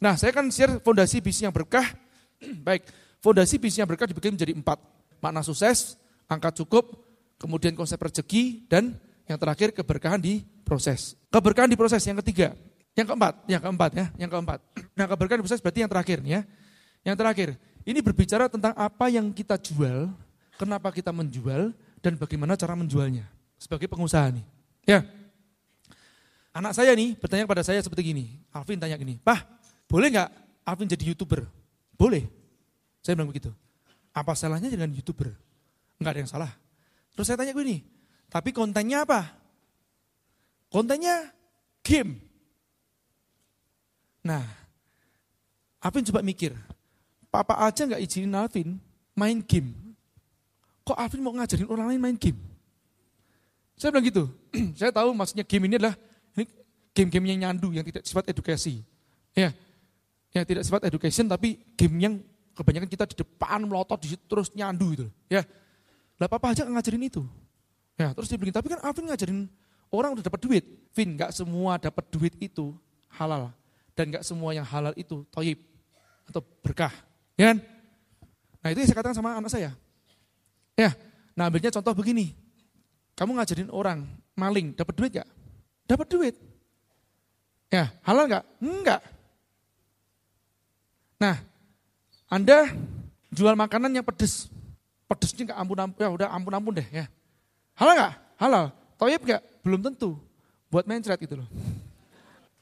Nah, saya akan share fondasi bisnis yang berkah. Baik, fondasi bisnis yang berkah dibagi menjadi empat. Makna sukses, angka cukup, kemudian konsep rezeki, dan yang terakhir keberkahan di proses. Keberkahan di proses yang ketiga. Yang keempat, yang keempat ya, yang keempat. Nah keberkahan di proses berarti yang terakhir ya. Yang terakhir, ini berbicara tentang apa yang kita jual, kenapa kita menjual, dan bagaimana cara menjualnya. Sebagai pengusaha nih. Ya, Anak saya nih bertanya kepada saya seperti gini. Alvin tanya gini, Pak, boleh nggak Alvin jadi YouTuber? Boleh. Saya bilang begitu. Apa salahnya dengan YouTuber? Enggak ada yang salah. Terus saya tanya gini, tapi kontennya apa? Kontennya game. Nah, Alvin coba mikir, papa aja nggak izinin Alvin main game. Kok Alvin mau ngajarin orang lain main game? Saya bilang gitu, saya tahu maksudnya game ini adalah game-game yang nyandu yang tidak sifat edukasi. Ya. Ya, tidak sifat education tapi game yang kebanyakan kita di depan melotot di situ terus nyandu itu. Ya. Lah papa aja ngajarin itu. Ya, terus dia bilang, tapi kan Alvin ngajarin orang udah dapat duit. Vin, nggak semua dapat duit itu halal. Dan nggak semua yang halal itu toyib atau berkah. Ya kan? Nah itu yang saya katakan sama anak saya. Ya, nah ambilnya contoh begini. Kamu ngajarin orang maling, dapat duit gak? Dapat duit. Ya, halal nggak? Enggak. Nah, Anda jual makanan yang pedes. Pedesnya nggak ampun ampun, ya udah ampun ampun deh ya. Halal nggak? Halal. Toyib nggak? Belum tentu. Buat mencret gitu loh.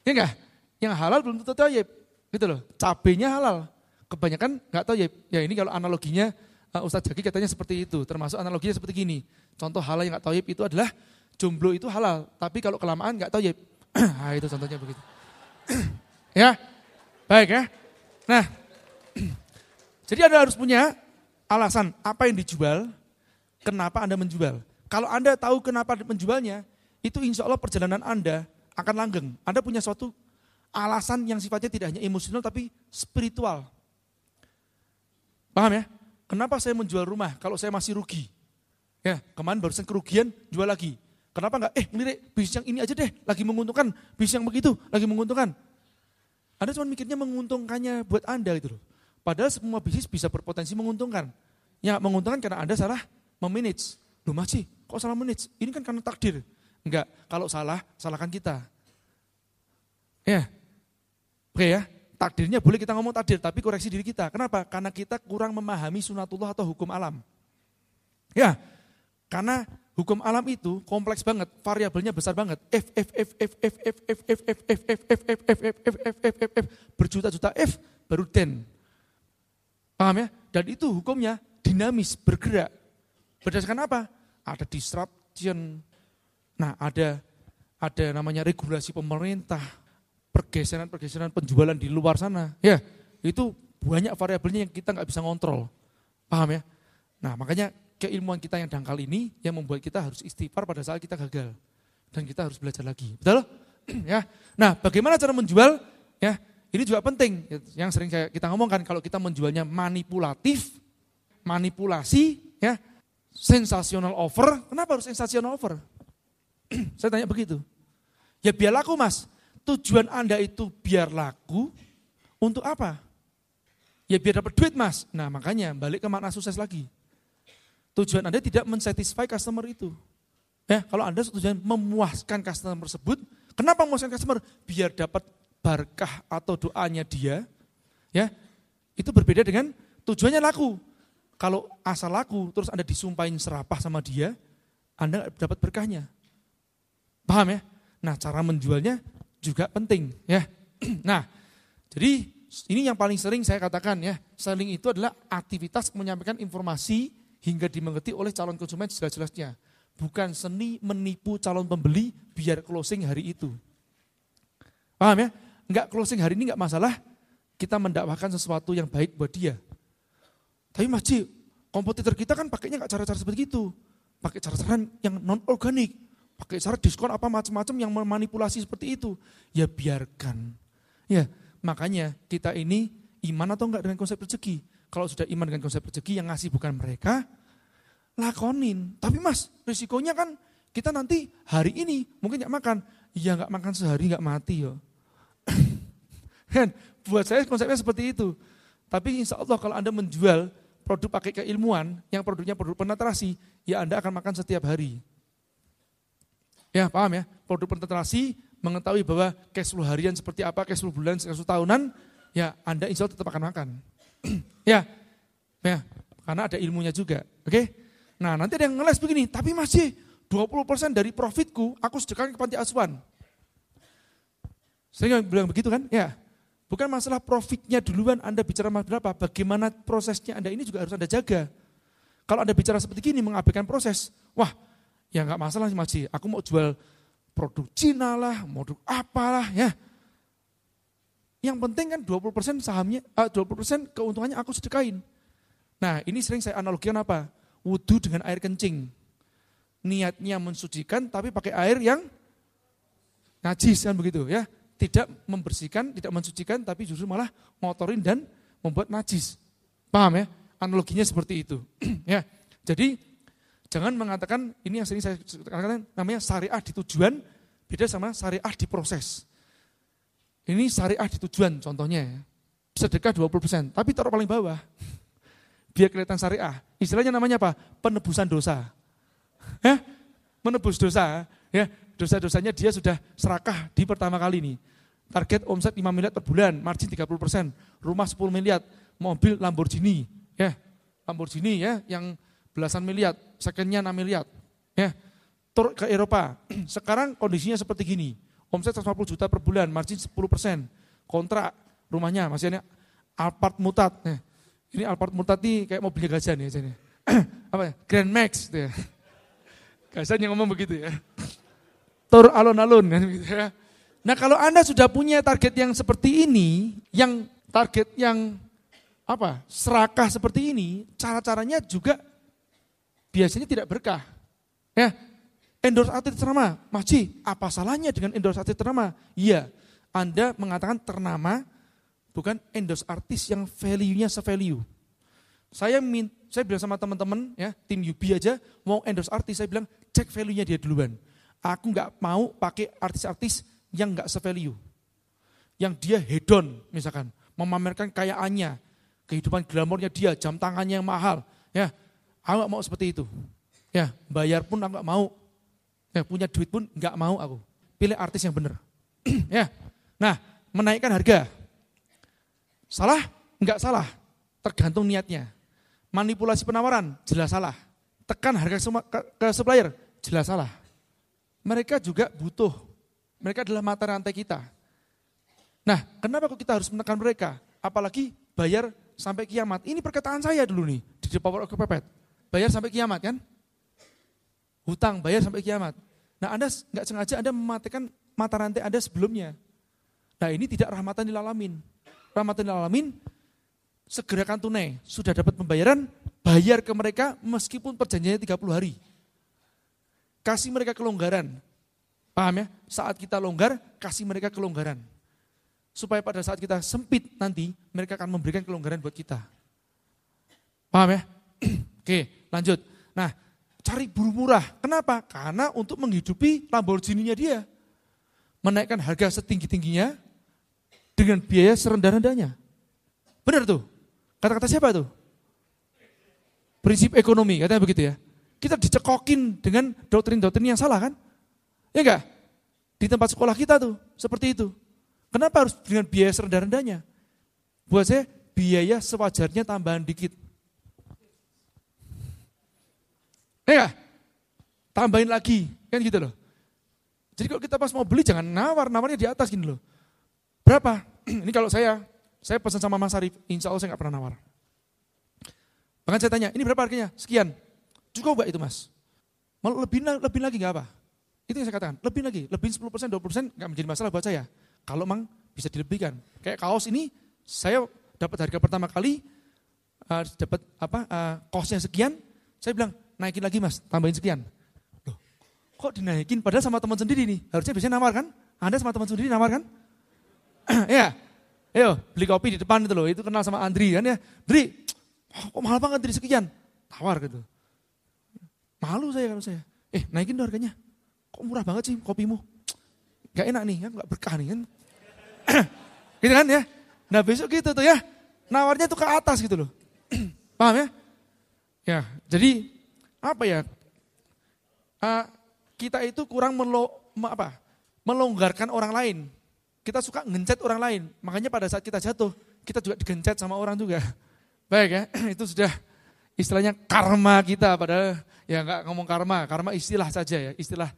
Ya enggak? Yang halal belum tentu toyib. Gitu loh. Cabenya halal. Kebanyakan nggak toyib. Ya ini kalau analoginya uh, Ustadz Jaki katanya seperti itu. Termasuk analoginya seperti gini. Contoh halal yang nggak toyib itu adalah jomblo itu halal. Tapi kalau kelamaan nggak toyib. nah, itu contohnya begitu. ya, baik ya. Nah, jadi Anda harus punya alasan apa yang dijual, kenapa Anda menjual. Kalau Anda tahu kenapa menjualnya, itu insya Allah perjalanan Anda akan langgeng. Anda punya suatu alasan yang sifatnya tidak hanya emosional tapi spiritual. Paham ya? Kenapa saya menjual rumah kalau saya masih rugi? Ya, kemarin barusan kerugian, jual lagi. Kenapa enggak, eh melirik bisnis yang ini aja deh, lagi menguntungkan, bisnis yang begitu, lagi menguntungkan. Anda cuma mikirnya menguntungkannya buat Anda gitu loh. Padahal semua bisnis bisa berpotensi menguntungkan. Ya menguntungkan karena Anda salah memanage. Loh masih, kok salah manage? Ini kan karena takdir. Enggak, kalau salah, salahkan kita. Ya, oke ya, takdirnya boleh kita ngomong takdir, tapi koreksi diri kita. Kenapa? Karena kita kurang memahami sunatullah atau hukum alam. Ya, karena Hukum alam itu kompleks banget, variabelnya besar banget. F, F, F, F, F, F, F, F, F, F, F, F, F, F, F, F, F, F, F, berjuta-juta F, baru den. Paham ya? Dan itu hukumnya dinamis, bergerak. Berdasarkan apa? Ada disruption. Nah, ada ada namanya regulasi pemerintah, pergeseran-pergeseran penjualan di luar sana. Ya, itu banyak variabelnya yang kita nggak bisa ngontrol. Paham ya? Nah, makanya keilmuan kita yang dangkal ini yang membuat kita harus istighfar pada saat kita gagal. Dan kita harus belajar lagi. Betul? ya. Nah, bagaimana cara menjual? Ya, ini juga penting. Yang sering kita ngomongkan kalau kita menjualnya manipulatif, manipulasi, ya, sensasional offer. Kenapa harus sensasional offer? Saya tanya begitu. Ya biar laku mas. Tujuan Anda itu biar laku untuk apa? Ya biar dapat duit mas. Nah makanya balik ke makna sukses lagi. Tujuan Anda tidak mensatisfy customer itu. Ya, kalau Anda tujuan memuaskan customer tersebut, kenapa memuaskan customer? Biar dapat berkah atau doanya dia, ya. Itu berbeda dengan tujuannya laku. Kalau asal laku, terus Anda disumpahin serapah sama dia, Anda dapat berkahnya. Paham ya? Nah, cara menjualnya juga penting, ya. Nah, jadi ini yang paling sering saya katakan ya, selling itu adalah aktivitas menyampaikan informasi hingga dimengerti oleh calon konsumen jelas-jelasnya. Bukan seni menipu calon pembeli biar closing hari itu. Paham ya? Enggak closing hari ini enggak masalah, kita mendakwakan sesuatu yang baik buat dia. Tapi Mas Ji, kompetitor kita kan pakainya enggak cara-cara seperti itu. Pakai cara-cara yang non organik, pakai cara diskon apa macam-macam yang memanipulasi seperti itu. Ya biarkan. Ya, makanya kita ini iman atau enggak dengan konsep rezeki? Kalau sudah iman dengan konsep rezeki yang ngasih bukan mereka, lakonin. Tapi mas, risikonya kan kita nanti hari ini mungkin nggak makan. Iya nggak makan sehari nggak mati. Kan? Buat saya konsepnya seperti itu. Tapi insya Allah kalau Anda menjual produk pakai keilmuan, yang produknya produk penetrasi, ya Anda akan makan setiap hari. Ya paham ya, produk penetrasi mengetahui bahwa cash flow harian seperti apa, cash flow bulan, cash flow tahunan, ya Anda insya Allah tetap akan makan. ya, ya, karena ada ilmunya juga. Oke? Nah nanti ada yang ngeles begini, tapi masih 20% dari profitku aku sedekahkan ke panti asuhan. Saya bilang begitu kan? Ya, Bukan masalah profitnya duluan Anda bicara berapa, bagaimana prosesnya Anda ini juga harus Anda jaga. Kalau Anda bicara seperti ini mengabaikan proses, wah ya nggak masalah sih Mas aku mau jual produk Cina lah, produk apalah ya. Yang penting kan 20% sahamnya, uh, eh, 20% keuntungannya aku sedekain. Nah ini sering saya analogikan apa? Wudhu dengan air kencing. Niatnya mensucikan tapi pakai air yang najis kan begitu ya tidak membersihkan, tidak mensucikan, tapi justru malah ngotorin dan membuat najis. Paham ya? Analoginya seperti itu. ya. Jadi jangan mengatakan ini yang sering saya katakan namanya syariah di tujuan beda sama syariah di proses. Ini syariah di tujuan contohnya ya. Sedekah 20%, tapi taruh paling bawah. Biar kelihatan syariah. Istilahnya namanya apa? Penebusan dosa. Ya? Menebus dosa. Ya, dosa-dosanya dia sudah serakah di pertama kali nih. Target omset 5 miliar per bulan, margin 30 persen, rumah 10 miliar, mobil Lamborghini, ya Lamborghini ya, yang belasan miliar, secondnya 6 miliar, ya tur ke Eropa. Sekarang kondisinya seperti gini, omset 150 juta per bulan, margin 10 persen, kontrak rumahnya ada Alphard Mutat, ini Alphard Mutat ini kayak mobilnya gajah nih, ya. apa ya, Grand Max, gitu ya. Gajah yang ngomong begitu ya tur alun-alun kan gitu ya. Nah kalau Anda sudah punya target yang seperti ini, yang target yang apa serakah seperti ini, cara-caranya juga biasanya tidak berkah. Ya, endorse atlet ternama, Maji, apa salahnya dengan endorse atlet ternama? Iya, Anda mengatakan ternama, bukan endorse artis yang value-nya se-value. Saya saya bilang sama teman-teman ya, tim Yubi aja mau endorse artis, saya bilang cek value-nya dia duluan. Aku nggak mau pakai artis-artis yang nggak se-value. Yang dia hedon misalkan, memamerkan kayaannya, kehidupan glamornya dia, jam tangannya yang mahal. Ya, aku nggak mau seperti itu. Ya, bayar pun aku nggak mau. Ya, punya duit pun nggak mau aku. Pilih artis yang benar. ya. Nah, menaikkan harga. Salah? Enggak salah. Tergantung niatnya. Manipulasi penawaran, jelas salah. Tekan harga ke, supplier, jelas salah mereka juga butuh. Mereka adalah mata rantai kita. Nah, kenapa kok kita harus menekan mereka? Apalagi bayar sampai kiamat. Ini perkataan saya dulu nih, di The Power of Kepepet. Bayar sampai kiamat kan? Hutang, bayar sampai kiamat. Nah, Anda nggak sengaja Anda mematikan mata rantai Anda sebelumnya. Nah, ini tidak rahmatan lil alamin. Rahmatan lil alamin segerakan tunai, sudah dapat pembayaran, bayar ke mereka meskipun perjanjiannya 30 hari. Kasih mereka kelonggaran. Paham ya? Saat kita longgar, kasih mereka kelonggaran. Supaya pada saat kita sempit nanti, mereka akan memberikan kelonggaran buat kita. Paham ya? Oke, lanjut. Nah, cari buru murah. Kenapa? Karena untuk menghidupi Lamborghini-nya dia. Menaikkan harga setinggi-tingginya dengan biaya serendah-rendahnya. Benar tuh? Kata-kata siapa tuh? Prinsip ekonomi, katanya begitu ya. Kita dicekokin dengan doktrin-doktrin yang salah kan? Ya enggak? Di tempat sekolah kita tuh, seperti itu. Kenapa harus dengan biaya serendah-rendahnya? Buat saya, biaya sewajarnya tambahan dikit. Ya? Tambahin lagi, kan gitu loh. Jadi kalau kita pas mau beli jangan nawar, nawarnya di atas gini loh. Berapa? Ini kalau saya, saya pesan sama Mas Arif, insya Allah saya nggak pernah nawar. Bahkan saya tanya, ini berapa harganya? Sekian. Cukup gak itu mas? Mau lebih, lebih lagi gak apa? Itu yang saya katakan, lebih lagi, lebih 10%, 20% gak menjadi masalah buat saya. Kalau memang bisa dilebihkan. Kayak kaos ini, saya dapat harga pertama kali, uh, dapat apa uh, kosnya sekian, saya bilang, naikin lagi mas, tambahin sekian. Loh, kok dinaikin? Padahal sama teman sendiri nih, harusnya biasanya nawar kan? Anda sama teman sendiri nawar kan? Iya, ayo beli kopi di depan itu loh, itu kenal sama Andri kan ya. Andri, oh, kok mahal banget Andri sekian? Tawar gitu. Malu saya kalau saya. Eh naikin dong harganya. Kok murah banget sih kopimu? Gak enak nih, kan gak berkah nih kan. Gitu kan ya? Nah besok gitu tuh ya. Nawarnya tuh ke atas gitu loh. Paham ya? Ya, jadi apa ya? Uh, kita itu kurang melo, apa? melonggarkan orang lain. Kita suka ngencet orang lain. Makanya pada saat kita jatuh, kita juga digencet sama orang juga. Baik ya, itu sudah istilahnya karma kita. Padahal ya nggak ngomong karma, karma istilah saja ya. Istilah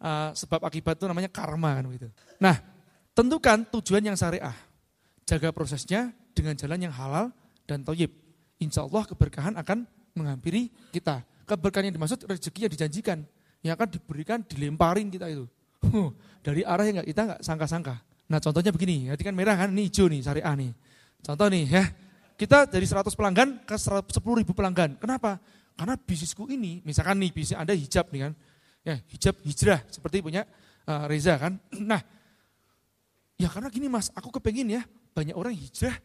uh, sebab akibat itu namanya karma kan gitu. Nah, tentukan tujuan yang syariah. Jaga prosesnya dengan jalan yang halal dan toyib. Insya Allah keberkahan akan menghampiri kita. Keberkahan yang dimaksud rezeki yang dijanjikan. Yang akan diberikan, dilemparin kita itu. Dari arah yang kita nggak sangka-sangka. Nah contohnya begini, tadi kan merah kan, ini hijau nih, syariah nih. Contoh nih ya, kita dari 100 pelanggan ke 10 ribu pelanggan. Kenapa? Karena bisnisku ini, misalkan nih bisnis Anda hijab nih kan, ya hijab hijrah seperti punya uh, Reza kan. Nah, ya karena gini mas, aku kepengen ya banyak orang hijrah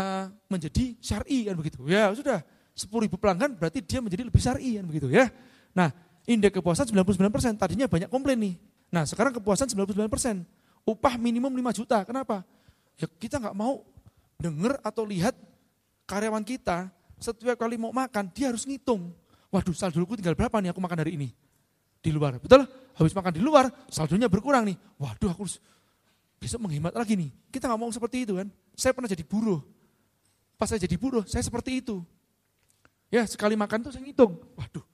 uh, menjadi syari kan begitu. Ya sudah, 10 ribu pelanggan berarti dia menjadi lebih syari kan begitu ya. Nah, indeks kepuasan 99%, tadinya banyak komplain nih. Nah, sekarang kepuasan 99% upah minimum 5 juta. Kenapa? Ya kita nggak mau dengar atau lihat karyawan kita setiap kali mau makan dia harus ngitung. Waduh saldoku tinggal berapa nih aku makan hari ini di luar. Betul? Habis makan di luar saldonya berkurang nih. Waduh aku harus besok menghemat lagi nih. Kita nggak mau seperti itu kan. Saya pernah jadi buruh. Pas saya jadi buruh saya seperti itu. Ya sekali makan tuh saya ngitung. Waduh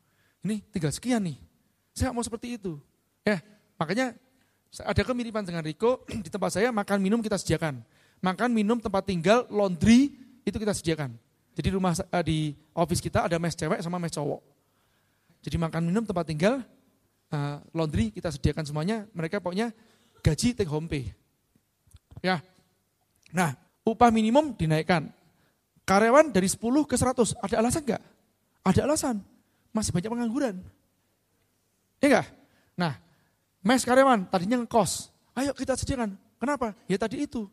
ini tinggal sekian nih. Saya mau seperti itu. Ya makanya ada kemiripan dengan Riko, di tempat saya makan minum kita sediakan. Makan minum tempat tinggal, laundry itu kita sediakan. Jadi rumah eh, di office kita ada mes cewek sama mes cowok. Jadi makan minum tempat tinggal, uh, laundry kita sediakan semuanya. Mereka pokoknya gaji take home pay. Ya. Nah, upah minimum dinaikkan. Karyawan dari 10 ke 100, ada alasan enggak? Ada alasan. Masih banyak pengangguran. Ya enggak? Nah, Mes karyawan, tadinya ngekos. Ayo kita sediakan. Kenapa? Ya tadi itu.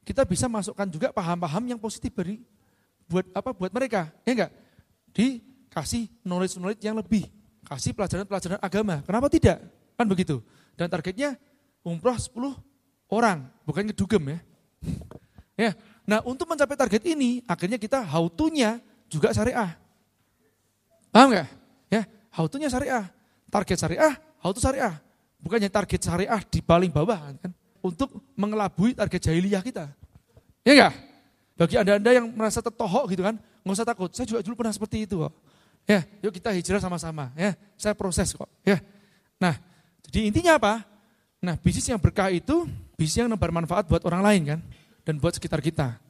Kita bisa masukkan juga paham-paham yang positif beri buat apa buat mereka. Ya enggak? Dikasih knowledge-knowledge yang lebih. Kasih pelajaran-pelajaran agama. Kenapa tidak? Kan begitu. Dan targetnya umroh 10 orang, bukan ngedugem ya. ya. Nah, untuk mencapai target ini, akhirnya kita how to-nya juga syariah. Paham enggak? Ya, how to-nya syariah. Target syariah, how to syariah. Bukannya target syariah di paling bawah kan? Untuk mengelabui target jahiliyah kita. Ya enggak? Bagi anda-anda yang merasa tertohok gitu kan, nggak usah takut. Saya juga dulu pernah seperti itu kok. Ya, yuk kita hijrah sama-sama. Ya, saya proses kok. Ya. Nah, jadi intinya apa? Nah, bisnis yang berkah itu bisnis yang bermanfaat buat orang lain kan, dan buat sekitar kita.